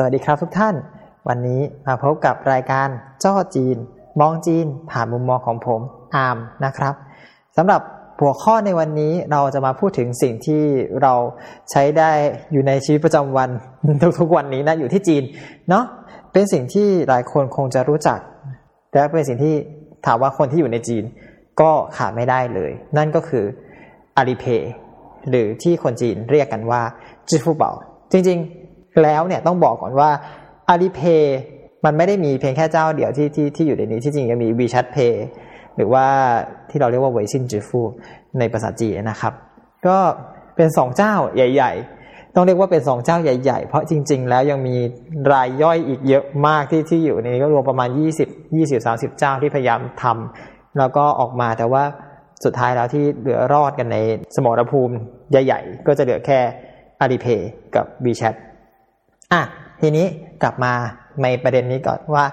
สวัสดีครับทุกท่าน วันนี้มาพบกับรายการจ้อจีน มองจีน ผ่านมุมมองของผมอาร์มนะครับสำหรับหัวข้อในวันนี้เราจะมาพูดถึงสิ่งที่เราใช้ได้อยู่ในชีวิตประจำวันทุกๆวันนี้นะอยู่ที่จีนเนาะเป็นสิ่งที่หลายคนคงจะรู้จัก และเป็นสิ่งที่ถามว่าคนที่อยู่ในจีน ก็ขาดไม่ได้เลย นั่นก็คืออาลีเพย์หรือที่คนจีนเรียกกันว่าจิฟูเบาจริงๆ แล้วเนี่ยต้องบอกก่อนว่าอาลีเพย์มันไม่ได้มีเพียงแค่เจ้าเดียวที่ที่ที่อยู่ในนี้ที่จริงยังมี WeChat Pay หรือว่าที่เราเรียกว่าเวซินจิฟูในภาษาจีนนะครับ ก็เป็นสองเจ้าใหญ่ ๆ ต้องเรียกว่าเป็นสองเจ้าใหญ่ ๆ เพราะจริง ๆ แล้วยังมีรายย่อยอีกเยอะมากที่ที่อยู่ในนี้ก็รวมประมาณ 20 20 30 เจ้าที่พยายามทำแล้วก็ออกมาแต่ว่าสุดท้ายแล้วที่เหลือรอดกันในสมรภูมิใหญ่ ๆ ก็จะเหลือแค่ Alipay กับ WeChat อะทีนี้กลับมาในประเด็นนี้ก่อนว่า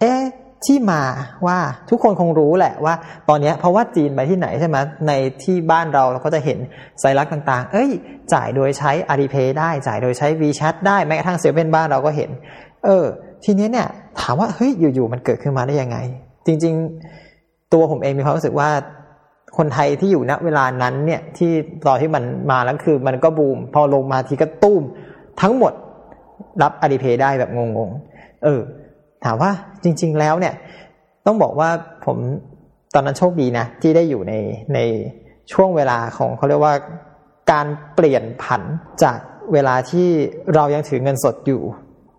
เอ๊ะที่มาว่าทุกคนคงรู้แหละว่า ตอนนี้เพราะว่าจีนไปที่ไหนใช่ไหมในที่บ้านเราเราก็จะเห็นสัญลักษณ์ต่าง ๆ เอ้ย จ่ายโดยใช้ Alipay ได้ จ่ายโดยใช้ WeChat ได้แม้กระทั่งเซเว่นบ้านเราก็เห็น เออ ทีนี้เนี่ย ถามว่าเฮ้ยอยู่ๆมันเกิดขึ้นมาได้ยังไง จริง ๆ ตัวผมเองมีความรู้สึกว่าคนไทยที่อยู่ณเวลานั้นเนี่ยที่ตอนที่มันมาแล้วคือมันก็บูม พอลงมาทีก็ตุ้มทั้งหมด รับ Alipay ได้แบบงงๆ เออ ถามว่าจริง ๆ แล้วเนี่ย ต้องบอกว่าผมตอนนั้นโชคดีนะ ที่ได้อยู่ในในช่วงเวลาของเขาเรียกว่าการเปลี่ยนผันจากเวลาที่เรายังถือเงินสดอยู่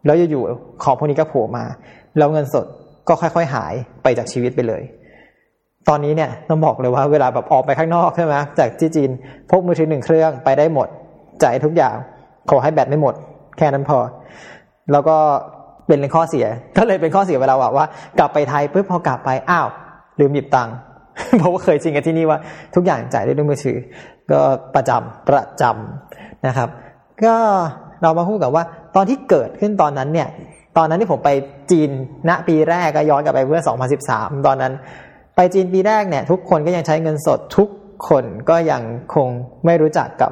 แล้วอยู่ๆของพวกนี้ก็โผล่มา แล้วเงินสดก็ค่อย ๆ หายไปจากชีวิตไปเลย ตอนนี้เนี่ยต้องบอกเลยว่าเวลาแบบออกไปข้างนอกใช่ไหมจากที่จีนพกมือถือหนึ่งเครื่องไปได้หมดจ่ายทุกอย่างขอให้แบตไม่หมด แค่นั้นพอ แล้วก็เป็นข้อเสีย ก็เลยเป็นข้อเสียเวลาว่าว่า กลับไปไทยปุ๊บพอกลับไปอ้าวลืมหยิบตังค์เพราะว่าเคยชินกับที่นี่ว่าทุกอย่างจ่ายได้ด้วยมือถือ ก็ประจำประจำนะครับ ก็เรามาพูดกับว่า ตอนที่เกิดขึ้นตอนนั้นเนี่ย ตอนนั้นที่ผมไปจีนณปีแรกก็ย้อนกลับไปเมื่อ 2013 ตอนนั้น ไปจีนปีแรกเนี่ย ทุกคนก็ยังใช้เงินสดทุกคนก็ยังคงไม่รู้จักกับ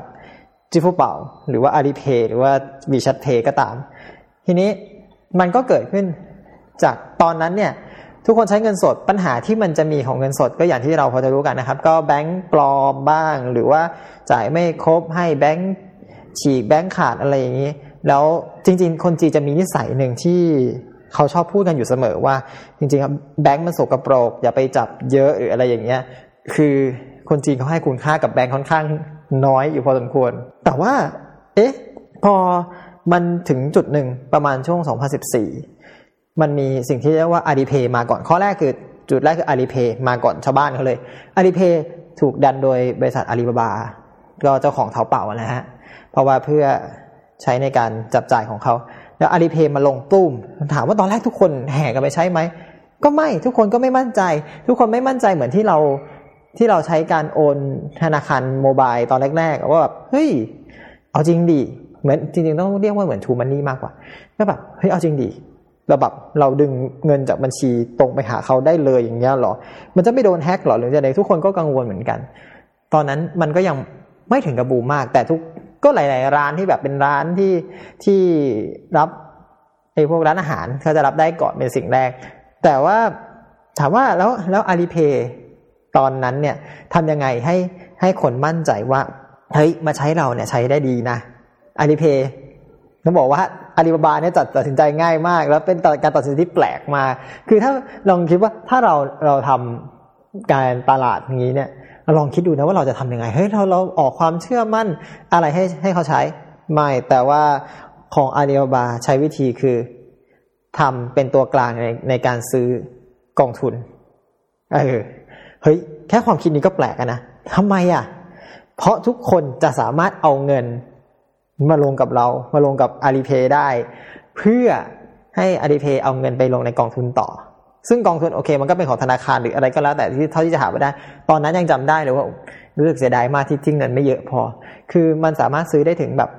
จิฟูเป่า หรือว่าอาลีเพย์หรือว่าวีชัดเพย์ก็ตาม ทีนี้มันก็เกิดขึ้นจากตอนนั้นเนี่ย ทุกคนใช้เงินสดปัญหาที่มันจะมีของเงินสดก็อย่างที่เราพอจะรู้กันนะครับ ก็แบงก์ปลอมบ้าง หรือว่าจ่ายไม่ครบให้แบงก์ฉีกแบงก์ขาดอะไรอย่างนี้ แล้วจริง ๆ คนจีจะมีนิสัยหนึ่งที่เขาชอบพูดกันอยู่เสมอว่า จริงๆครับแบงก์มันสกรปรกอย่าไปจับเยอะหรืออะไรอย่างเงี้ย คือคนจีนเขาให้คุณค่ากับแบงก์ค่อนข้าง น้อยอยู่พอสมควร แต่ว่า เอ๊ะ พอมันถึงจุดหนึ่งประมาณช่วง 2014 มันมีสิ่งที่เรียกว่าอาลีเพย์มาก่อน ข้อแรกคือจุดแรกคืออาลีเพย์มาก่อนชาวบ้านเขาเลยอาลีเพย์ถูกดันโดยบริษัทอาลีบาบา ก็เจ้าของเท้าเป่านะฮะ เพราะว่าเพื่อใช้ในการจับจ่ายของเขา แล้วอาลีเพย์มาลงตุ้ม ถามว่าตอนแรกทุกคนแห่กันไปใช้ไหม ก็ไม่ ทุกคนก็ไม่มั่นใจ ทุกคนไม่มั่นใจเหมือนที่เรา ที่เราใช้การโอนธนาคารโมบายตอนแรกๆว่าแบบเฮ้ยเอาจริงดิเหมือนจริงๆต้องเรียกว่าเหมือนทูมันนี่มากกว่าก็แบบเฮ้ยเอาจริงดิเราแบบเราดึงเงินจากบัญชีตรงไปหาเขาได้เลยอย่างเงี้ยหรอ มันจะไม่โดนแฮ็กหรอหรือจะไงทุกคนก็กังวลเหมือนกัน ตอนนั้นมันก็ยังไม่ถึงกับบูมมาก แต่ทุกก็หลาย ๆ ร้านที่แบบเป็นร้านที่ที่รับไอ้พวกร้านอาหารเขาจะรับได้ก่อนเป็นสิ่งแรก แต่ว่าถามว่าแล้วแล้วอาลีเพย์ ตอนนั้นเนี่ยทำยังไงให้ให้คนมั่นใจว่าเฮ้ยมาใช้เราเนี่ยใช้ได้ดีนะอาลีเพย์ต้องบอกว่าอาลีบาบาเนี่ยตัดตัดสินใจง่ายมาก แล้วเป็นการตัดสินที่แปลกมา คือถ้าลองคิดว่าถ้าเราเราทำการตลาดอย่างนี้เนี่ยลองคิดดูนะว่าเราจะทํำยังไงเฮ้ยเราเราออกความเชื่อมั่นอะไรให้ให้เขาใช้ไม่แต่ว่าของอาลีบาบาใช้วิธีคือทำเป็นตัวกลางในในการซื้อกองทุนเออ เฮ้ยแค่ความคิดนี้ก็แปลกนะทำไมอะ เพราะทุกคนจะสามารถเอาเงิน มาลงกับเรามาลงกับอาลีเพย์ได้ เพื่อให้อาลีเพย์เอาเงินไปลงในกองทุนต่อ ซึ่งกองทุนโอเค มันก็เป็นของธนาคารหรืออะไรก็แล้วแต่ที่เท่าที่จะหาไปได้ ตอนนั้นยังจำได้เลยว่ารู้สึกเสียดายมากที่ทิ้งเงินไม่เยอะพอ คือมันสามารถซื้อได้ถึงแบบ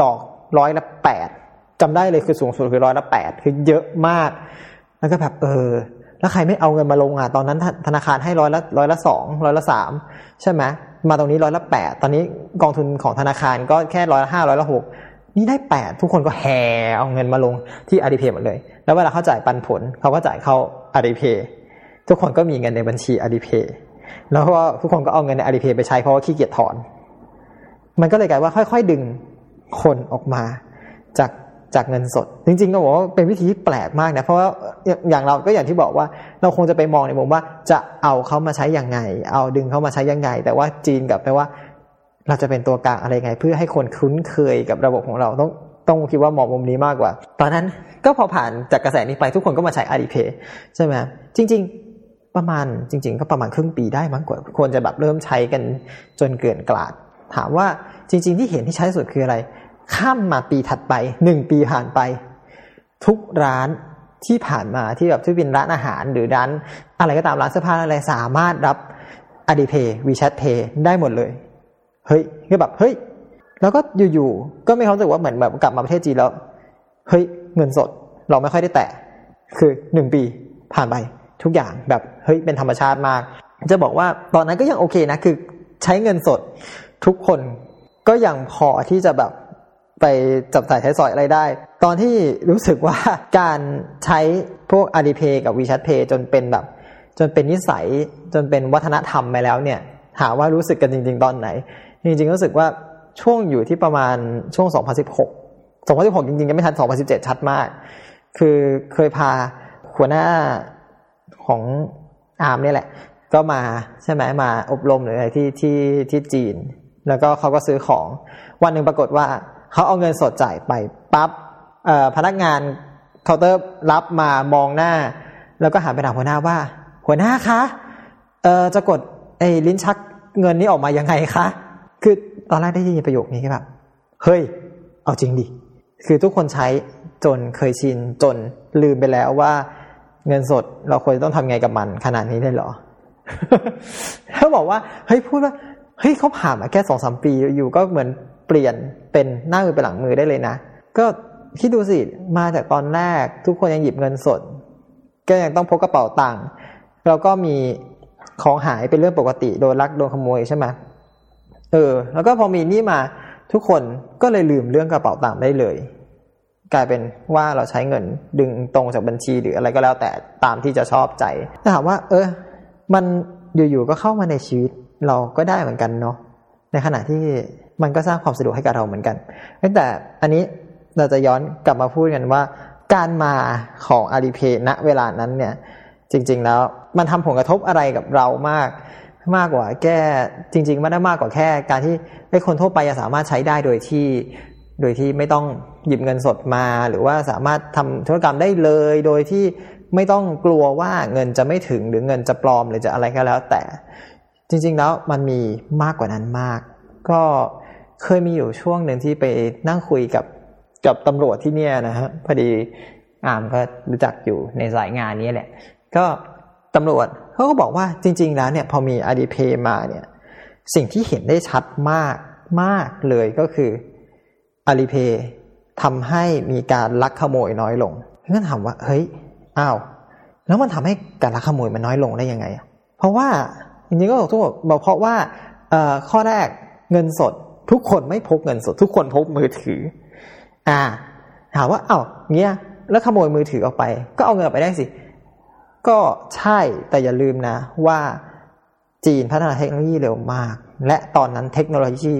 ดอกร้อยละแปดจำได้เลยคือสูงสุดคือร้อยละแปดคือเยอะมาก แล้วก็แบบเออ แล้วใครไม่เอาเงินมาลงอะตอนนั้นธนาคารให้ร้อยละร้อยละสองร้อยละสามใช่ไหมมาตรงนี้ร้อยละแปดตอนนี้กองทุนของธนาคารก็แค่ร้อยละห้าร้อยละหกนี่ได้แปดทุกคนก็แห่เอาเงินมาลงที่อาริเพย์หมดเลย แล้วเวลาเขาจ่ายปันผลเขาก็จ่ายเข้าอาริเพย์ทุกคนก็มีเงินในบัญชีอาริเพย์แล้วก็ทุกคนก็เอาเงินในอาริเพย์ไปใช้เพราะว่าขี้เกียจถอน มันก็เลยกลายว่าค่อย ๆ ดึงคนออกมาจาก จากเงินสด จริงๆก็บอกว่าเป็นวิธีที่แปลกมากนะเพราะว่าอย่างเราก็อย่างที่บอกว่าเราคงจะไปมองในมุมว่าจะเอาเขามาใช้อย่างไง เอาดึงเขามาใช้ยังไง แต่ว่าจีนกับแปลว่า เราจะเป็นตัวกลางอะไรไง เพื่อให้คนคุ้นเคยกับระบบของเราต้องต้องคิดว่ามองมุมนี้มากกว่า ตอนนั้นก็พอผ่านจากกระแสนี้ไปทุกคนก็มาใช้อาลีเพย์ใช่ไหมจริง ๆประมาณจริง ๆ ก็ประมาณครึ่งปีได้มั้งกว่าควรจะแบบเริ่มใช้กันจนเกินกลาด ถามว่าจริง ๆ ที่เห็นที่ใช้สุดคืออะไร ข้ามมาปีถัดไปหนึ่งปีผ่านไป ทุกร้านที่ผ่านมาที่แบบที่เป็นร้านอาหารหรือร้าน อะไรก็ตามร้านเสื้อผ้าอะไรสามารถรับอดีเพย์วีแชทเพย์ได้หมดเลย เฮ้ยก็แบบเฮ้ย แล้วก็อยู่ๆก็ไม่เขาสึกว่าเหมือนแบบกลับมาประเทศจีนแล้ว เฮ้ยเงินสดเราไม่ค่อยได้แตะคือหนึ่งปีผ่านไปทุกอย่างแบบเฮ้ยเป็นธรรมชาติมาก จะบอกว่าตอนนั้นก็ยังโอเคนะ คือใช้เงินสดทุกคนก็ยังพอที่จะแบบ ไปจับจ่ายใช้สอยอะไรได้ ตอนที่รู้สึกว่าการใช้พวก a ีเพย์กับ WeChat Pay จนเป็นแบบ จนเป็นนิสัยจนเป็นวัฒนธรรมไปแล้วเนี่ย ถามว่ารู้สึกกันจริง ๆ ตอนไหน จริง ๆ รู้สึกว่าช่วงอยู่ที่ประมาณช่วง 2016 2016 จริงๆยังไม่ทัน 2017 ชัดมาก คือเคยพาหัวหน้าของอาร์มเนี่ยแหละ ก็มาใช่ไหมมาอบรมหรืออะไรที่ที่ที่จีน แล้วก็เขาก็ซื้อของวันหนึ่งปรากฏว่า เขาเอาเงินสดจ่ายไปปับ๊บพนักงานเคาน์เตอร์รับมามองหน้า แล้วก็หันไปถามหัวหน้าว่า หัวหน้าคะเออจะกดไอ้ลิ้นชักเงินนี้ออกมายังไงคะ คือตอนแรกได้ยินประโยคนี้แบบเฮ้ย เอาจริงดิ คือทุกคนใช้จนเคยชินจนลืมไปแล้วว่า เงินสดเราควรต้องทำไงกับมันขนาดนี้ได้หรอเขาบอกว่า เฮ้ยพูดว่า เฮ้ยเขาผ่านมาแค่สองสามปีอยู่ก็เหมือน เปลี่ยนเป็นหน้ามือเป็นหลังมือได้เลยนะ ก็คิดดูสิมาจากตอนแรกทุกคนยังหยิบเงินสด ก็ยังต้องพกกระเป๋าตังค์แล้วก็มีของหายเป็นเรื่องปกติโดนลักโดนขโมยใช่ไหมเออ แล้วก็พอมีนี่มาทุกคนก็เลยลืมเรื่องกระเป๋าตังค์ได้เลย กลายเป็นว่าเราใช้เงินดึงตรงจากบัญชีหรืออะไรก็แล้วแต่ตามที่จะชอบใจถ้าถามว่า เออ มันอยู่ๆก็เข้ามาในชีวิตเราก็ได้เหมือนกันเนาะ ในขณะที่มันก็สร้างความสะดวกให้กับเราเหมือนกัน แต่อันนี้เราจะย้อนกลับมาพูดกันว่า การมาของอาลีเพย์ณเวลานั้นเนี่ยจริง ๆ แล้วมันทำผลกระทบอะไรกับเรามาก มากกว่าแก้จริงๆไม่ได้มากกว่าแค่ การที่ให้คนทั่วไปจะสามารถใช้ได้โดยที่ โดยที่ไม่ต้องหยิบเงินสดมา หรือว่าสามารถทำธุรกรรมได้เลย โดยที่ไม่ต้องกลัวว่าเงินจะไม่ถึงหรือเงินจะปลอมหรือจะอะไรก็แล้วแต่ จริงๆแล้วมันมีมากกว่านั้นมาก ก็เคยมีอยู่ช่วงหนึ่งที่ไปนั่งคุยกับกับตำรวจที่เนี่ยนะฮะพอดีอามก็รู้จักอยู่ในสายงานนี้แหละ ก็ตำรวจเขาก็บอกว่าจริง ๆ แล้วเนี่ยพอมีอดีเพย์มาเนี่ย สิ่งที่เห็นได้ชัดมากมากเลยก็คืออาลีเพย์ทำให้มีการลักขโมยน้อยลงงั้นถามว่า เฮ้ยอ้าวแล้วมันทำให้การลักขโมยมันน้อยลงได้ยังไงเพราะว่า จริงๆก็ทุกคนบอกเพราะว่าข้อแรกเงินสด ทุกคนไม่พกเงินสด ทุกคนพกมือถือ อ่า ถามว่าเอา้าเงี้ย แล้วขโมยมือถือออกไป ก็เอาเงินออกไปได้สิ ก็ใช่แต่อย่าลืมนะ ว่าจีนพัฒนาเทคโนโลยีเร็วมาก และตอนนั้นเทคโนโลยี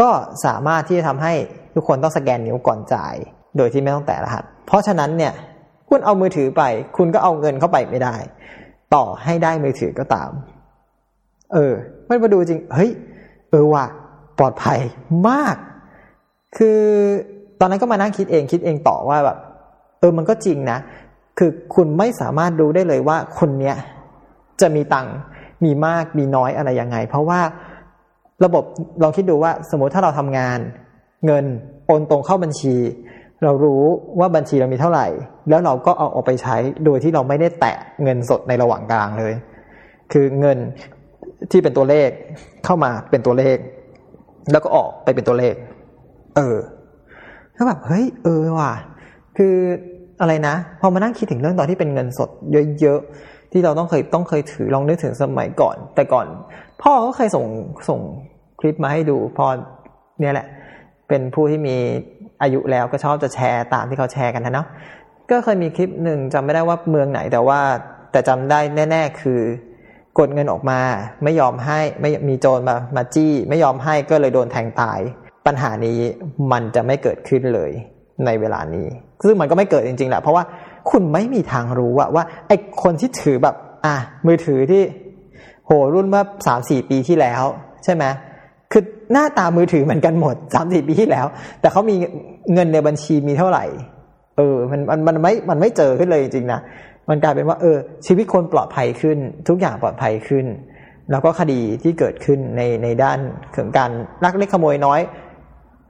ก็สามารถที่จะทำให้ทุกคนต้องสแกนนิ้วก่อนจ่าย โดยที่ไม่ต้องแตะรหัส เพราะฉะนั้นเนี่ย คุณเอามือถือไป คุณก็เอาเงินเข้าไปไม่ได้ ต่อให้ได้มือถือก็ตาม เออไม่มาดูจริง เฮ้ย เออว่ะปลอดภัยมาก คือตอนนั้นก็มานั่งคิดเองคิดเองต่อว่าแบบ เออมันก็จริงนะ คือคุณไม่สามารถรู้ได้เลยว่าคนเนี้ยจะมีตังค์มีมากมีน้อยอะไรยังไง เพราะว่าระบบลองคิดดูว่าสมมติถ้าเราทำงาน เงินโอนตรงเข้าบัญชี เรารู้ว่าบัญชีเรามีเท่าไหร่ แล้วเราก็เอาออกไปใช้โดยที่เราไม่ได้แตะเงินสดในระหว่างกลางเลย คือเงิน ที่เป็นตัวเลขเข้ามาเป็นตัวเลข แล้วก็ออกไปเป็นตัวเลข เออก็แบบเฮ้ยเออว่ะ คืออะไรนะ พอมานั่งคิดถึงเรื่องตอนที่เป็นเงินสดเยอะๆที่เราต้องเคยต้องเคยถือลองนึกถึงสมัยก่อน แต่ก่อน พ่อก็เคยส่งส่งคลิปมาให้ดูพอเนี่ยแหละ เป็นผู้ที่มีอายุแล้วก็ชอบจะแชร์ตามที่เขาแชร์กันนะเนาะก็เคยมีคลิปหนึ่งจำไม่ได้ว่าเมืองไหนแต่ว่าแต่จำได้แน่ ๆ คือ กดเงินออกมา ไม่ยอมให้ไม่มีโจรมามาจี้ ไม่ยอมให้ก็เลยโดนแทงตาย ปัญหานี้มันจะไม่เกิดขึ้นเลยในเวลานี้ ซึ่งมันก็ไม่เกิดจริงๆแหละเพราะว่าคุณไม่มีทางรู้ว่าว่าไอคนที่ถือแบบ อะมือถือที่ โหรุ่นเมื่อสามสี่ปีที่แล้ว ใช่ไหมคือหน้าตามือถือเหมือนกันหมดสามสี่ปีที่แล้ว แต่เขามีเงินในบัญชีมีเท่าไหร่ เออ มันมันมันไม่มันไม่เจอขึ้นเลยจริงๆนะ มันกลายเป็นว่า เออ ชีวิตคนปลอดภัยขึ้น ทุกอย่างปลอดภัยขึ้น แล้วก็คดีที่เกิดขึ้นในในด้านของการลักเล็กขโมยน้อย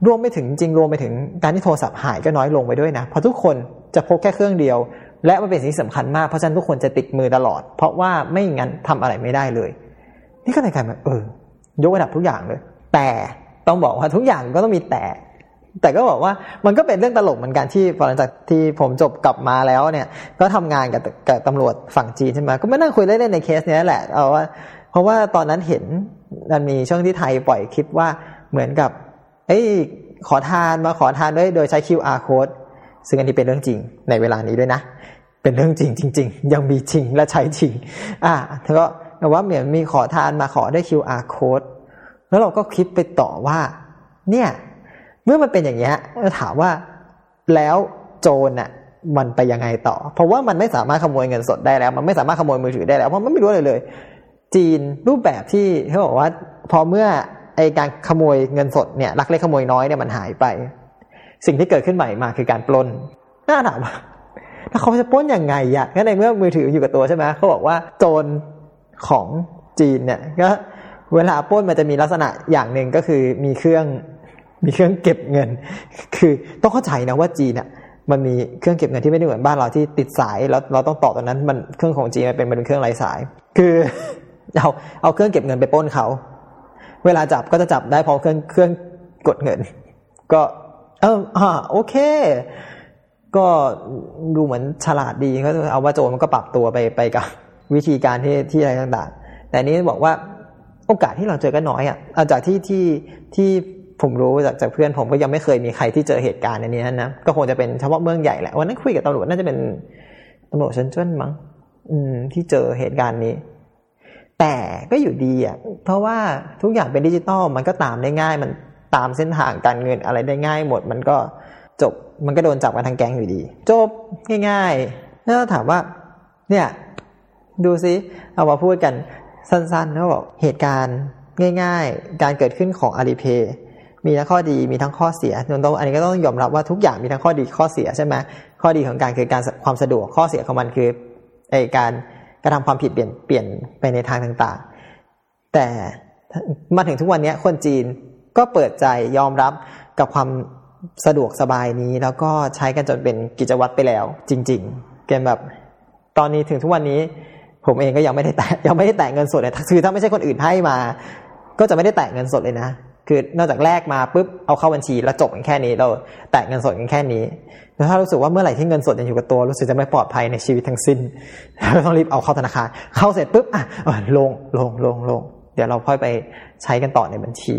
รวมไปถึงจริงรวมไปถึงการที่โทรศัพท์หายก็น้อยลงไปด้วยนะเพราะทุกคนจะพกแค่เครื่องเดียว และมันเป็นสิ่งที่สำคัญมากเพราะฉะนั้นทุกคนจะติดมือตลอด เพราะว่าไม่งั้นทำอะไรไม่ได้เลย นี่ก็เลยกลายเป็นเออ ยกระดับทุกอย่างเลย แต่ต้องบอกว่าทุกอย่างก็ต้องมีแต่ แต่ก็บอกว่ามันก็เป็นเรื่องตลกเหมือนกันที่หลังจากที่ผมจบกลับมาแล้วเนี่ย ก็ทำงานกับกับตำรวจฝั่งจีนใช่ไหมก็ไม่นั่งคุยเล่นๆในเคสเนี้แหละเอาว่า เพราะว่าตอนนั้นเห็นมันมีช่วงที่ไทยปล่อยคลิปว่าเหมือนกับ เอ้ยขอทานมาขอทานด้วยโดยใช้ QR code ซึ่งอันนี้เป็นเรื่องจริงในเวลานี้ด้วยนะ เป็นเรื่องจริงจริง ๆ ยังมีจริงและใช้จริง อ่าเธอก็แต่ว่าเหมือนมีขอทานมาขอได้ QR code แล้วเราก็คิดไปต่อว่า เนี่ย เมื่อมันเป็นอย่างเงี้ยเราถามว่าแล้วโจรน่ะมันไปยังไงต่อ เพราะว่ามันไม่สามารถขโมยเงินสดได้แล้ว มันไม่สามารถขโมยมือถือได้แล้วเพราะมันไม่รู้เลยเลย จีนรูปแบบที่เขาบอกว่า พอเมื่อไอการขโมยเงินสดเนี่ยลักเล็กขโมยน้อยเนี่ยมันหายไป สิ่งที่เกิดขึ้นใหม่มาคือการปล้นน่าถามว่าถ้าเขาจะปล้นยังไงอะก็ในเมื่อมือถืออยู่กับตัวใช่ไหมเขาบอกว่าโจรของจีนเนี่ยก็เวลาปล้นมันจะมีลักษณะอย่างหนึ่งก็คือมีเครื่อง มีเครื่องเก็บเงิน คือต้องเข้าใจนะว่าจีนเนี่ยมันมีเครื่องเก็บเงินที่ไม่ได้เหมือนบ้านเราที่ติดสายแล้วเราต้องต่อตอนนั้น มันเครื่องของจีนมันเป็นมันเป็นเครื่องไร้สาย คือเอาเอาเครื่องเก็บเงินไปปล้นเขา เวลาจับก็จะจับได้พร้อมเครื่องเครื่องกดเงิน ก็ เอออ่าโอเค ก็ดูเหมือนฉลาดดีก็เอาว่าโจรมันก็ปรับตัวไปไปกับวิธีการที่ที่อะไรต่างๆ แต่นี้บอกว่าโอกาสที่เราเจอก็น้อยอะจากที่ที่ที่ ผมรู้จากจากเพื่อนผมก็ยังไม่เคยมีใครที่เจอเหตุการณ์ในนี้นะก็คงจะเป็นเฉพาะเมืองใหญ่แหละวันนั้นคุยกับตำรวจน่าจะเป็นตำรวจเชนเจิ้นมั้งอืม ที่เจอเหตุการณ์นี้ แต่ก็อยู่ดีอะเพราะว่าทุกอย่างเป็นดิจิตอลมันก็ตามได้ง่าย มันตามเส้นทางการเงินอะไรได้ง่ายหมด มันก็จบมันก็โดนจับกันทางแก๊งอยู่ดี จบง่ายๆแล้วถามว่า เนี่ย ดูซิเอามาพูดกันสั้นๆเขาบอกเหตุการณ์ง่าย ๆ การเกิดขึ้นของอาลีเพย์ มีทั้งข้อดีมีทั้งข้อเสียนนต้องอันนี้ก็ต้องยอมรับว่าทุกอย่างมีทั้งข้อดีข้อเสียใช่ไหมข้อดีของการคือการความสะดวกข้อเสียของมันคือไอการกระทำความผิดเปลี่ยนเปลี่ยนไปในทางต่างๆ แต่มาถึงทุกวันนี้คนจีนก็เปิดใจยอมรับกับความสะดวกสบายนี้ แล้วก็ใช้กันจนเป็นกิจวัตรไปแล้ว จริงๆเกมแบบตอนนี้ถึงทุกวันนี้ ผมเองก็ยังไม่ได้แตะยังไม่ได้แตะเงินสดเลยคือถ้าไม่ใช่คนอื่นให้มา ก็จะไม่ได้แตะเงินสดเลยนะ คือนอกจากแลกมาปุ๊บเอาเข้าบัญชีแล้วจบกันแค่นี้เราแตะเงินสดกันแค่นี้แล้วถ้ารู้สึกว่าเมื่อไหร่ที่เงินสดยังอยู่กับตัวรู้สึกจะไม่ปลอดภัยในชีวิตทั้งสิ้นต้องรีบเอาเข้าธนาคารเข้าเสร็จปุ๊บอะลงลงลงลงเดี๋ยวเราค่อยไปใช้กันต่อในบัญชี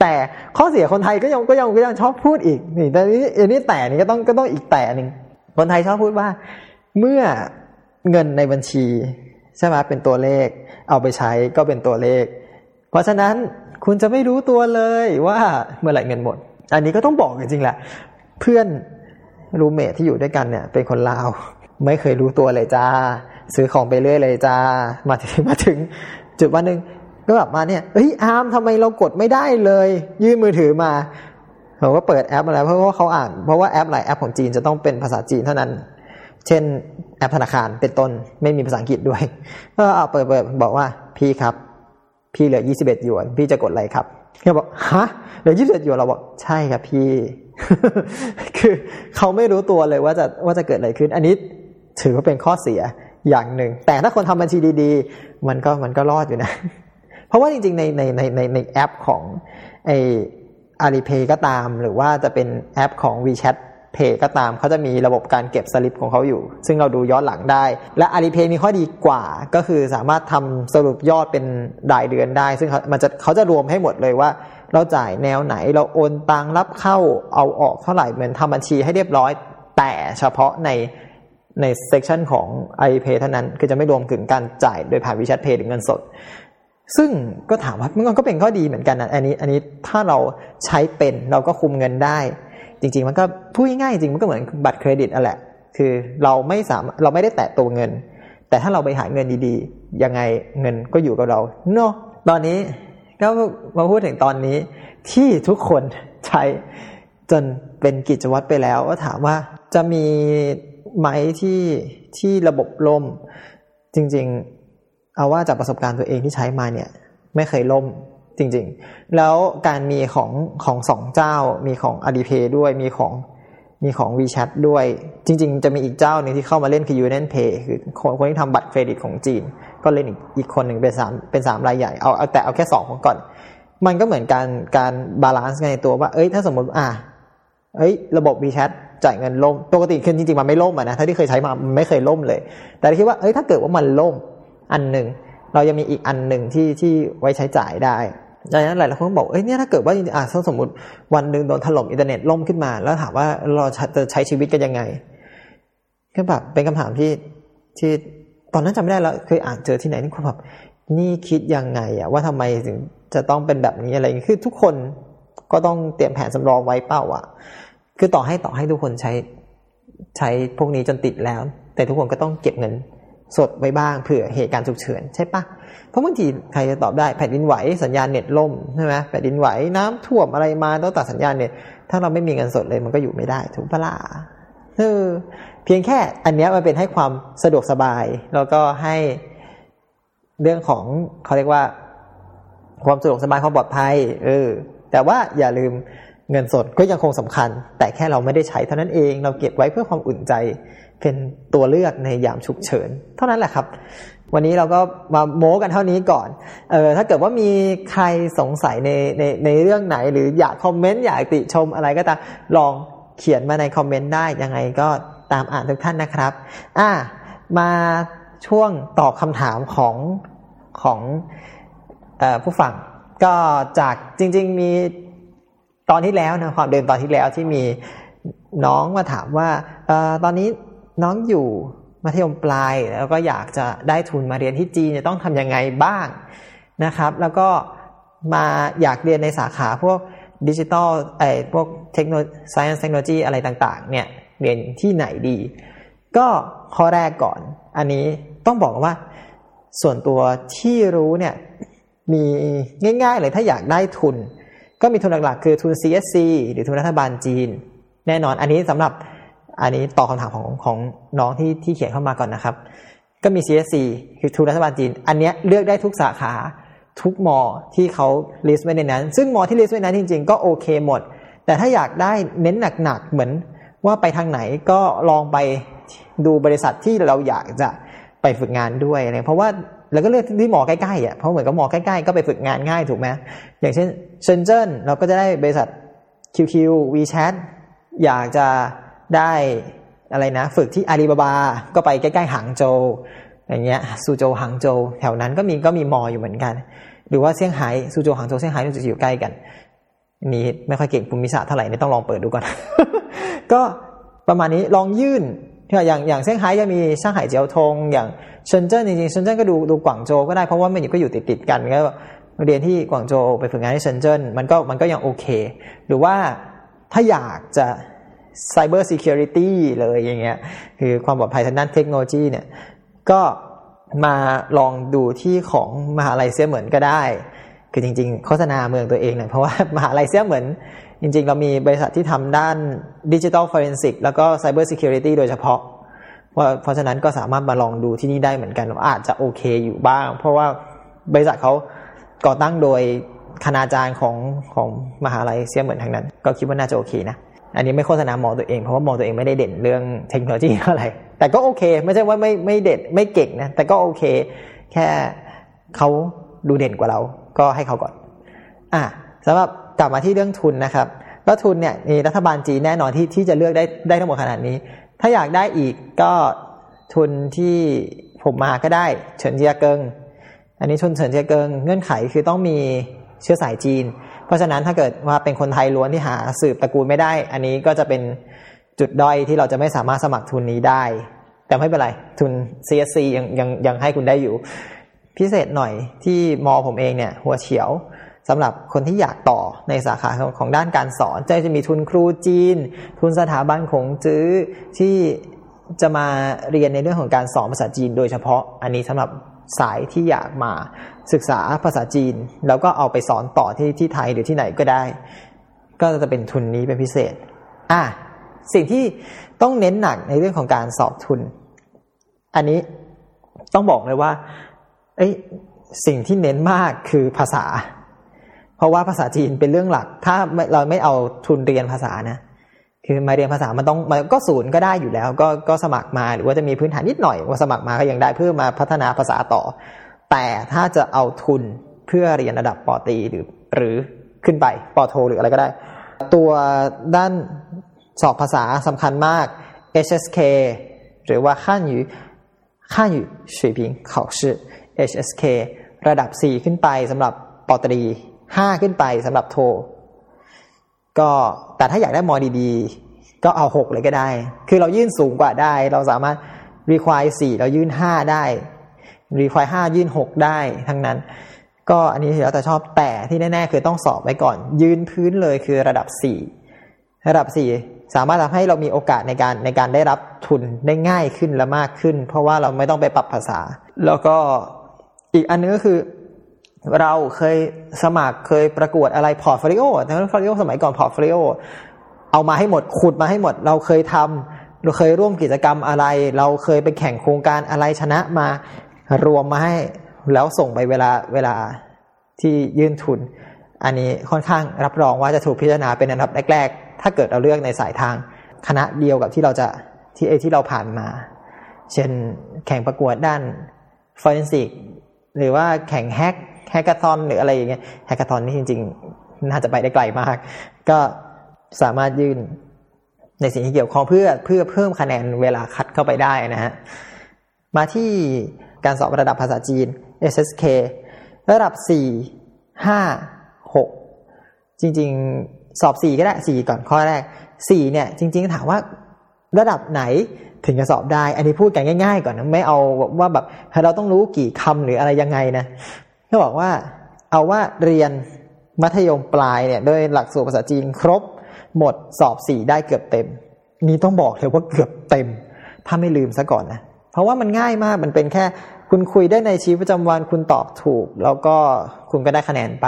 แต่ข้อเสียคนไทยก็ยังก็ยังก็ยังชอบพูดอีกนี่แต่นี้อันนี้แต่นี่ก็ต้องก็ต้องอีกแต่หนึ่งคนไทยชอบพูดว่า เมื่อเงินในบัญชีใช่ไหมเป็นตัวเลข เอาไปใช้ก็เป็นตัวเลข เพราะฉะนั้น คุณจะไม่รู้ตัวเลยว่าเมื่อไหร่เงินหมด อันนี้ก็ต้องบอกจริงๆแหละ เพื่อนรูเมทที่อยู่ด้วยกันเนี่ย เป็นคนลาว ไม่เคยรู้ตัวเลยจ้า ซื้อของไปเรื่อยเลยจ้า มาถึงมาถึง จุดวันหนึ่งก็แบบมาเนี่ยเฮ้ยอาร์มทำไมเรากดไม่ได้เลย ยื่นมือถือมาผมก็เปิดแอปมาแล้วเพราะว่าเขาอ่านเพราะว่าแอปหลายแอปของจีนจะต้องเป็นภาษาจีนเท่านั้น เช่น แอปธนาคารเป็นต้นไม่มีภาษาอังกฤษด้วย ก็เอาเปิดเปิดบอกว่าพี่ครับ พี่เหลือยี่สิบเอ็ดหยวน พี่จะกดอะไรครับเขาบอกฮะเหลือยี่สิบเอ็ดหยวนเราบอกใช่ครับพี่ คือเขาไม่รู้ตัวเลยว่าจะว่าจะเกิดอะไรขึ้น อันนี้ถือว่าเป็นข้อเสียอย่างหนึ่ง แต่ถ้าคนทำบัญชีดี ๆ มันก็มันก็รอดอยู่นะ เพราะว่าจริงๆในในในในในแอปของไออาลีเพย์ก็ตาม หรือว่าจะเป็นแอปของ WeChat Pay ก็ตามเขาจะมีระบบการเก็บสลิปของเขาอยู่ ซึ่งเราดูย้อนหลังได้ และ Alipay มีข้อดีกว่า ก็คือสามารถทำสรุปยอดเป็นรายเดือนได้ ซึ่งมันจะเขาจะรวมให้หมดเลยว่า เราจ่ายแนวไหนเราโอนตังค์รับเข้าเอาออกเท่าไหร่เหมือนทำบัญชีให้เรียบร้อย แต่เฉพาะในใน section ของ i p a y เท่านั้นคือจะไม่รวมถึงการจ่ายโดยผ่าน WeChat Pay หรือเงินสด ซึ่งก็ถามว่ามันก็เป็นข้อดีเหมือนกันนะอันนี้อันนี้ถ้าเราใช้เป็นเราก็คุมเงินได้ จริง ๆ มันก็พูดง่ายๆจริงมันก็เหมือนบัตรเครดิตอะแหละ คือเราไม่สามารถเราไม่ได้แตะตัวเงิน แต่ถ้าเราไปหาเงินดีๆ ยังไงเงินก็อยู่กับเราเนาะตอนนี้ก็มาพูดถึงตอนนี้ที่ทุกคนใช้จนเป็นกิจวัตรไปแล้วก็ถามว่าจะมีไหมที่ที่ระบบล่ม จริง ๆ เอาว่าจากประสบการณ์ตัวเองที่ใช้มาเนี่ย ไม่เคยล่ม จริง ๆ แล้วการมีของของสองเจ้า มีของ Alipay ด้วยมีของมีของ WeChat ด้วย จริง ๆ จะมีอีกเจ้าหนึ่งที่เข้ามาเล่นคือ Union Pay คือคนที่ทำบัตรเครดิตของจีน ก็เล่นอีกอีกคนหนึ่งเป็นสามเป็นสามรายใหญ่เอาเอาแต่เอาแค่สองของก่อน มันก็เหมือนการการ balance ในตัวว่า เอ้ย ถ้าสมมติอะเอ้ย ระบบ WeChat จ่ายเงินล่มปกติคือจริง ๆ มันไม่ล่มอะนะถ้าที่เคยใช้มามันไม่เคยล่มเลย แต่คิดว่าเอ้ยถ้าเกิดว่ามันล่มอันหนึ่งเรายังมีอีกอันหนึ่งที่ที่ไว้ใช้จ่ายได้ ดังนั้นหลายคนบอกเอ้ยเนี่ยถ้าเกิดว่าอ่าสมมติวันหนึ่งโดนถล่มอินเทอร์เน็ตล่มขึ้นมา แล้วถามว่าเราจะใช้ชีวิตกันยังไงก็แบบเป็นคำถามที่ที่ตอนนั้นจำไม่ได้แล้วเคยอ่านเจอที่ไหนนี่คือแบบนี่คิดยังไงอะว่าทำไมถึงจะต้องเป็นแบบนี้อะไรคือทุกคนก็ต้องเตรียมแผนสำรองไว้เป้าอะคือต่อให้ต่อให้ทุกคนใช้ใช้พวกนี้จนติดแล้ว แต่ทุกคนก็ต้องเก็บเงิน สดไว้บ้างเผื่อเหตุการณ์ฉุกเฉินใช่ปะเพราะบางทีใครจะตอบได้แผ่นดินไหวสัญญาณเน็ตล่มใช่ไหมแผ่นดินไหวน้ำท่วมอะไรมาต้องตัดสัญญาณเน็ตถ้าเราไม่มีเงินสดเลยมันก็อยู่ไม่ได้ถูกปะล่ะเออเพียงแค่อันนี้มันเป็นให้ความสะดวกสบาย แล้วก็ให้เรื่องของเขาเรียกว่า ความสะดวกสบายความปลอดภัยเออแต่ว่าอย่าลืมเงินสดก็ยังคงสำคัญ แต่แค่เราไม่ได้ใช้เท่านั้นเอง เราเก็บไว้เพื่อความอุ่นใจ เป็นตัวเลือกในยามฉุกเฉิน เท่านั้นแหละครับ วันนี้เราก็มาโม้กันเท่านี้ก่อนเออถ้าเกิดว่ามีใครสงสัยในในในเรื่องไหน หรืออยากคอมเมนต์อยากติชมอะไรก็ตามลองเขียนมาในคอมเมนต์ได้ยังไงก็ตามอ่านทุกท่านนะครับ อ่ามาช่วงตอบคำถามของของอผู้ฟังก็จากจริง ๆ มีตอนที่แล้วนะความเดินตอนที่แล้วที่มีน้องมาถามว่าอตอนนี้ น้องอยู่มัธยมปลายแล้วก็อยากจะได้ทุนมาเรียนที่จีนจะต้องทำยังไงบ้างนะครับ แล้วก็มาอยากเรียนในสาขาพวกดิจิตอลไอ้พวกเทคโนโลยี science เทคโนโลยีอะไรต่าง ๆ เนี่ยเรียนที่ไหนดี ก็ข้อแรกก่อน อันนี้ต้องบอกว่า ส่วนตัวที่รู้เนี่ยมีง่าย ๆ เลยถ้าอยากได้ทุน ก็มีทุนหลักๆ คือทุน CSC หรือทุนรัฐบาลจีน แน่นอนอันนี้สำหรับ อันนี้ตอบคาถามของของน้องที่ที่เขียนเข้ามาก่อนนะครับ ก็มี CSC คือทุนรัฐบาลจีน อันนี้เลือกได้ทุกสาขาทุกมอที่เขา list ไว้ในนั้น ซึ่งมอที่ list ไว้นั้นจริง ๆ ก็โอเคหมด แต่ถ้าอยากได้เน้นหนักๆเหมือนว่าไปทางไหนก็ลองไปดูบริษัทที่เราอยากจะไปฝึกงานด้วยนะเพราะว่าแล้วก็เลือกที่หมอใกล้ๆอะเพราะเหมือนกับหมอใกล้ๆก็ไปฝึกงานง่ายถูกไหมอย่างเช่นเซนเจิ้นเราก็จะได้บริษัท QQ WeChat อยากจะ ได้อะไรนะ ฝึกที่อาลีบาบา ก็ไปใกล้ๆหางโจอย่างเงี้ยซูโจหางโจ แถวนั้นก็มีก็มีมออยู่เหมือนกัน หรือว่าเซี่ยงไฮ้ซูโจหางโจเซี่ยงไฮ้รู้สึกอยู่ใกล้กันนี่ไม่ค่อยเก่งภูมิศาสตร์เท่าไหร่นี่ต้องลองเปิดดูก่อน ก็ประมาณนี้ลองยื่นอย่างอย่างเซี่ยงไฮ้จะมีช่างไห่เจียวทง อย่างเซินเจิ้นจริงๆเซินเจิ้นก็ดูดูกวางโจก็ได้เพราะว่ามันอยู่ก็อยู่ติดติดกันก็เรียนที่กวางโจไปฝึกงานที่เซินเจิ้นมันก็มันก็ยังโอเค หรือว่าถ้าอยากจะ Cyber Security เลยอย่างเงี้ยคือความปลอดภัยทางด้านเทคโนโลยีเนี่ยก็มาลองดูที่ของมหาลัยเสียเหมือนก็ได้ คือจริง ๆ โฆษณาเมืองตัวเองเนี่ยเพราะว่ามหาลัยเสียเหมือนจริง ๆ เรามีบริษัทที่ทำด้านดิจิทัลฟอเรนซิกแล้วก็ Cyber Security โดยเฉพาะว่าเพราะฉะนั้นก็สามารถมาลองดูที่นี่ได้เหมือนกันอาจจะโอเคอยู่บ้าง เพราะว่าบริษัทเขาก่อตั้งโดยคณาจารย์ของของมหาลัยเสียเหมือนทางนั้น ก็คิดว่าน่าจะโอเคนะ อันนี้ไม่โฆษณามองตัวเองเพราะว่ามองตัวเองไม่ได้เด่นเรื่องเทคโนโลยีอะไรแต่ก็โอเค ไม่ใช่ว่าไม่ไม่เด่นไม่เก่งนะแต่ก็โอเค แค่เขาดูเด่นกว่าเรา ก็ให้เขาก่อน อะสำหรับกลับมาที่เรื่องทุนนะครับก็ทุนเนี่ยมีรัฐบาลจีนแน่นอนที่ที่จะเลือกได้ได้ทั้งหมดขนาดนี้ ถ้าอยากได้อีกก็ทุนที่ผมมาก็ได้เฉินเจียเกิง อันนี้ทุนเฉินเจียเกิง เงื่อนไขคือต้องมีเชื้อสายจีน เพราะฉะนั้นถ้าเกิดว่าเป็นคนไทยล้วนที่หาสืบตระกูลไม่ได้ อันนี้ก็จะเป็นจุดด้อยที่เราจะไม่สามารถสมัครทุนนี้ได้ แต่ไม่เป็นไร ทุน CSC ยังยังยังให้คุณได้อยู่ พิเศษหน่อยที่มอผมเองเนี่ย หัวเฉียวสำหรับคนที่อยากต่อในสาขาของด้านการสอนจะจะมีทุนครูจีน ทุนสถาบันของจื้อที่จะมาเรียนในเรื่องของการสอนภาษาจีนโดยเฉพาะอันนี้สำหรับ สายที่อยากมาศึกษาภาษาจีน แล้วก็เอาไปสอนต่อที่ที่ไทยหรือที่ไหนก็ได้ ก็จะเป็นทุนนี้เป็นพิเศษ อะสิ่งที่ต้องเน้นหนักในเรื่องของการสอบทุน อันนี้ต้องบอกเลยว่า เอ้สิ่งที่เน้นมากคือภาษา เพราะว่าภาษาจีนเป็นเรื่องหลัก ถ้าเราไม่เอาทุนเรียนภาษานะ คือมาเรียนภาษามันต้องมันก็ศูนย์ก็ได้อยู่แล้ว ก็ก็สมัครมาหรือว่าจะมีพื้นฐานนิดหน่อยว่าสมัครมาก็ยังได้เพื่อมาพัฒนาภาษาต่อ แต่ถ้าจะเอาทุนเพื่อเรียนระดับปอตีหรือหรือขึ้นไปปอโทหรืออะไรก็ได้ ตัวด้านสอบภาษาสำคัญมาก HSK หรือว่าขั้นอยู่ขั้นอยู่水平考试 HSK ระดับ 4 ขึ้นไปสำหรับปอตรี 5 ขึ้นไปสำหรับโท ก็แต่ถ้าอยากได้มอดีๆ ก็เอา6เลยก็ได้ คือเรายื่นสูงกว่าได้ เราสามารถ require 4เรายื่น5ได้ require 5ยื่น6ได้ทั้งนั้น ก็อันนี้แล้วแต่ชอบแต่ที่แน่ๆ คือต้องสอบไว้ก่อน ยืนพื้นเลยคือระดับ4ระดับ4สามารถทำให้เรามีโอกาสในการในการได้รับทุนได้ง่ายขึ้นและมากขึ้น เพราะว่าเราไม่ต้องไปปรับภาษา แล้วก็อีกอันนึงก็คือ เราเคยสมัครเคยประกวดอะไร portfolio แต่ portfolio สมัยก่อน portfolio เอามาให้หมดขุดมาให้หมด เราเคยทำเราเคยร่วมกิจกรรมอะไร เราเคยไปแข่งโครงการอะไรชนะมารวมมาให้แล้วส่งไปเวลาเวลาที่ยื่นทุน อันนี้ค่อนข้างรับรองว่าจะถูกพิจารณาเป็นอันดับแรก ๆ ถ้าเกิดเราเลือกในสายทางคณะเดียวกับที่เราจะที่เอที่เราผ่านมา เช่นแข่งประกวดด้าน forensic หรือว่าแข่ง hack hackathon หรืออะไรอย่างเงี้ย hackathon นี่จริง ๆ น่าจะไปได้ไกลมาก ก็สามารถยื่นในสิ่งที่เกี่ยวข้องเพื่อเพื่อเพิ่มคะแนนเวลาคัดเข้าไปได้นะฮะมาที่การสอบระดับภาษาจีน SSK ระดับ 4 5 6 จริง ๆ สอบ 4 ก็ได้ 4 ก่อนข้อแรก 4 เนี่ย จริง ๆ ถามว่าระดับไหนถึงจะสอบได้ อันนี้พูดกันง่าย ๆ ก่อนนะ ไม่เอาว่าแบบเราต้องรู้กี่คำหรืออะไรยังไงนะ เขาบอกว่าเอาว่าเรียนมัธยมปลายเนี่ยด้วยหลักสูตรภาษาจีนครบ หมดสอบสี่ได้เกือบเต็ม นี่ต้องบอกเลยว่าเกือบเต็ม ถ้าไม่ลืมซะก่อนนะเพราะว่ามันง่ายมากมันเป็นแค่คุณคุยได้ในชีวิตประจำวันคุณตอบถูก แล้วก็คุณก็ได้คะแนนไป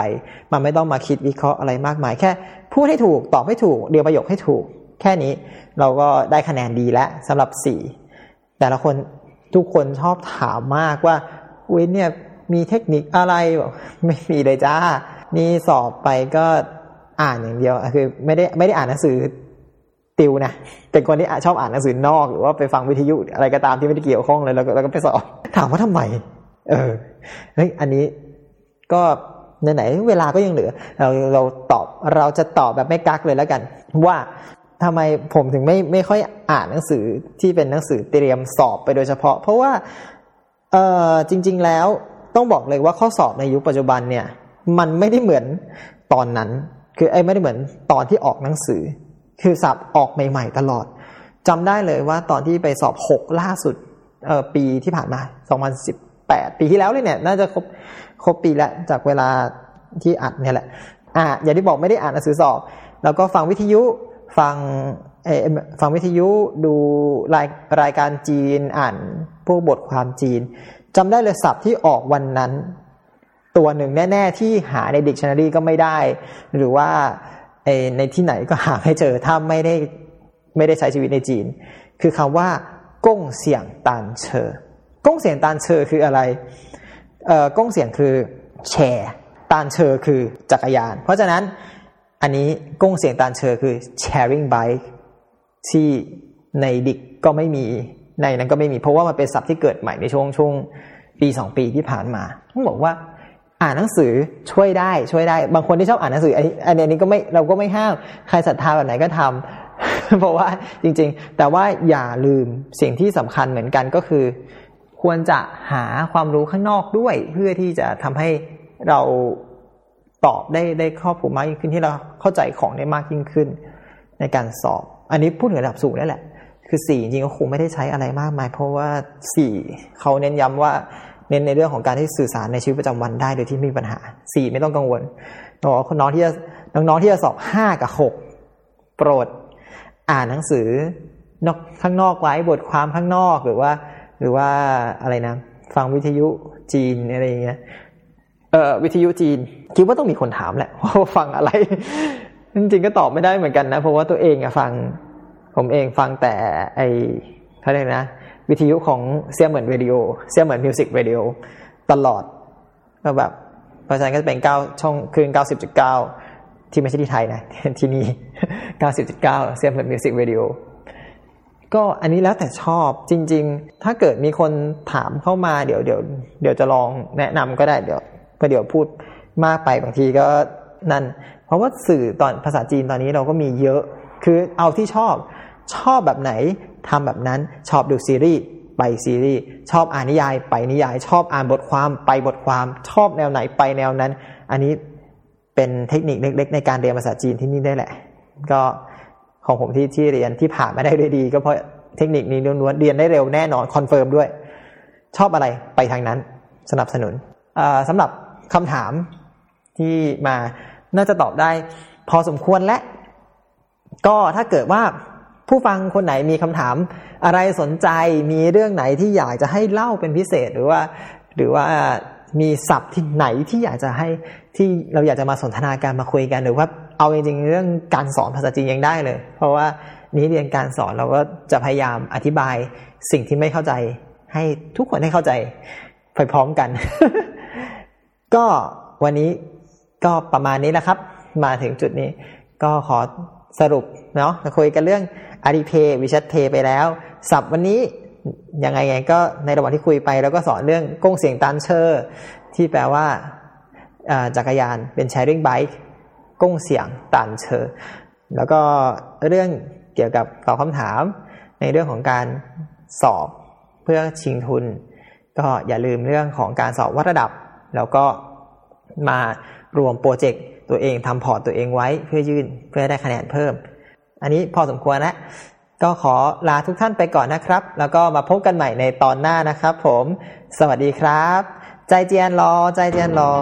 มันไม่ต้องมาคิดวิเคราะห์อะไรมากมาย แค่พูดให้ถูกตอบให้ถูกเดียวประโยคให้ถูก แค่นี้เราก็ได้คะแนนดีแล้วสำหรับสี่แต่ละคนทุกคนชอบถามมากว่าวินเนี่ย มีเทคนิคอะไรบอกไม่มีเลยจ้า นี่สอบไปก็อ่านอย่างเดียวคือไม่ได้ไม่ได้อ่านหนังสือติวนะเป็นคนที่ชอบอ่านหนังสือนอกหรือว่าไปฟังวิทยุอะไรก็ตามที่ไม่ได้เกี่ยวข้องเลยแล้วก็แล้วก็ไปสอบถามว่าทำไม เออเฮ้ยอันนี้ก็ไหนๆเวลาก็ยังเหลือ เราเราตอบเราจะตอบแบบไม่กักเลยแล้วกัน ว่าทำไมผมถึงไม่ไม่ค่อยอ่านหนังสือที่เป็นหนังสือเตรียมสอบไปโดยเฉพาะ เพราะว่าเออจริง ๆแล้ว ต้องบอกเลยว่าข้อสอบในยุคปัจจุบันเนี่ย มันไม่ได้เหมือนตอนนั้น คือไอ้ไม่ได้เหมือนตอนที่ออกหนังสือ คือสับออกใหม่ ๆ ตลอดจำได้เลยว่าตอนที่ไปสอบหกล่าสุดเออปีที่ผ่านมา2018ปีที่แล้วเลยเนี่ยน่าจะครบครบปีแล้วจากเวลาที่อัดเนี่ยแหละอ่าอย่างที่บอกไม่ได้อ่านหนังสือสอบ แล้วก็ฟังวิทยุฟังเอฟังวิทยุดูรายรายการจีนอ่านพวกบทความจีน จำได้เลยศัพท์ที่ออกวันนั้น ตัวหนึ่งแน่ ๆ ที่หาในดิกชันนารีก็ไม่ได้ หรือว่าในที่ไหนก็หาไม่เจอถ้าไม่ได้ไม่ได้ใช้ชีวิตในจีน คือคำว่าก้งเสียงตานเชอก้งเสียงตานเชอคืออะไรเอ่อก้งเสียงคือแชร์ตานเชอคือจักรยาน เพราะฉะนั้นอันนี้ก้งเสียงตานเชอคือ sharing bike ที่ในดิกก็ไม่มี ในนั้นก็ไม่มีเพราะว่ามันเป็นศัพท์ที่เกิดใหม่ในช่วงช่วงปีสองปีที่ผ่านมาต้องบอกว่าอ่านหนังสือช่วยได้ช่วยได้ บางคนที่ชอบอ่านหนังสืออันนี้อันนี้ก็ไม่เราก็ไม่ห้ามใครศรัทธาแบบไหนก็ทำเพราะว่าจริง ๆ แต่ว่าอย่าลืมสิ่งที่สำคัญเหมือนกันก็คือ ควรจะหาความรู้ข้างนอกด้วย เพื่อที่จะทำให้เราตอบได้ได้ครอบคลุมมากยิ่งขึ้นที่เราเข้าใจของได้มากยิ่งขึ้น ในการสอบ อันนี้พูดถึงระดับสูงนั่นแหละ คือสี่จริงก็คงไม่ได้ใช้อะไรมากมาย เพราะว่าสี่เขาเน้นย้ำว่าเน้นในเรื่องของการที่สื่อสารในชีวิตประจำวันได้โดยที่ไม่มีปัญหาสี่ไม่ต้องกังวลน้องน้องที่จะน้องๆที่จะสอบห้ากับหกโปรด อ่านหนังสือนอกข้างนอกไว้บทความข้างนอกหรือว่า หรือว่าอะไรนะ ฟังวิทยุจีนอะไรอย่างเงี้ยเอ่อวิทยุจีน คิดว่าต้องมีคนถามแหละว่าฟังอะไรจริงๆก็ตอบไม่ได้เหมือนกันนะ เพราะว่าตัวเองอะฟัง ผมเองฟังแต่ไอเขาเรียกนะ วิทยุของเซียเหมินเรดิโอเซียเหมิน music radioตลอดก็แบบเพราะฉะนั้นก็จะเป็นเก้าช่องคลื่นเก้าสิบจุดเก้าที่ไม่ใช่ที่ไทยนะ ที่นี่เก้าสิบจุดเก้าเซียเหมิน music radio ก็อันนี้แล้วแต่ชอบจริง ๆ ถ้าเกิดมีคนถามเข้ามาเดี๋ยวเดี๋ยวเดี๋ยวจะลองแนะนำก็ได้เดี๋ยวเพราะเดี๋ยวพูดมากไปบางทีก็นั่น เพราะว่าสื่อตอนภาษาจีนตอนนี้เราก็มีเยอะ คือเอาที่ชอบ ชอบแบบไหนทำแบบนั้นชอบดูซีรีส์ไปซีรีส์ชอบอ่านนิยาย ไปนิยาย ชอบอ่านบทความไปบทความชอบแนวไหนไปแนวนั้น อันนี้เป็นเทคนิคเล็ก ๆ ในการเรียนภาษาจีนที่นี่ได้แหละ ก็ของผมที่ที่เรียนที่ผ่านมาได้ด้วยดี ก็เพราะเทคนิคนี้ล้วนๆเรียนได้เร็วแน่นอน confirm ด้วย ชอบอะไรไปทางนั้นสนับสนุนสำหรับคำถามที่มาน่าจะตอบได้ พอสมควรและ ก็ถ้าเกิดว่า ผู้ฟังคนไหนมีคำถามอะไรสนใจมีเรื่องไหนที่อยากจะให้เล่าเป็นพิเศษหรือว่า หรือว่ามีศัพท์ที่ไหนที่อยากจะให้ที่เราอยากจะมาสนทนาการมาคุยกันหรือว่าเอาจริงๆเรื่องการสอนภาษาจีนยังได้เลย เพราะว่านี้เรียนการสอนเราก็จะพยายามอธิบายสิ่งที่ไม่เข้าใจ ให้ทุกคนให้เข้าใจไปพร้อมกัน ก็วันนี้ก็ประมาณนี้แหละครับ มาถึงจุดนี้ ก็ขอสรุป เนาะคุยกันเรื่อง Alipay WeChat Pay ไปแล้วศัพท์วันนี้ยังไงไงก็ในระหว่างที่คุยไปแล้วก็สอนเรื่อง共享单车 ที่แปลว่าจักรยานเป็น sharing bike 共享单车 แล้วก็เรื่องเกี่ยวกับตอบคำถามในเรื่องของการสอบเพื่อชิงทุน ก็อย่าลืมเรื่องของการสอบวัดระดับ แล้วก็มารวมโปรเจกต์ตัวเองทำพอร์ตตัวเองไว้เพื่อยื่นเพื่อได้คะแนนเพิ่ม อันนี้พอสมควรแล้วก็ขอลาทุกท่านไปก่อนนะครับ แล้วก็มาพบกันใหม่ในตอนหน้านะครับผม สวัสดีครับ ใจเจียนรอ ใจเจียนรอ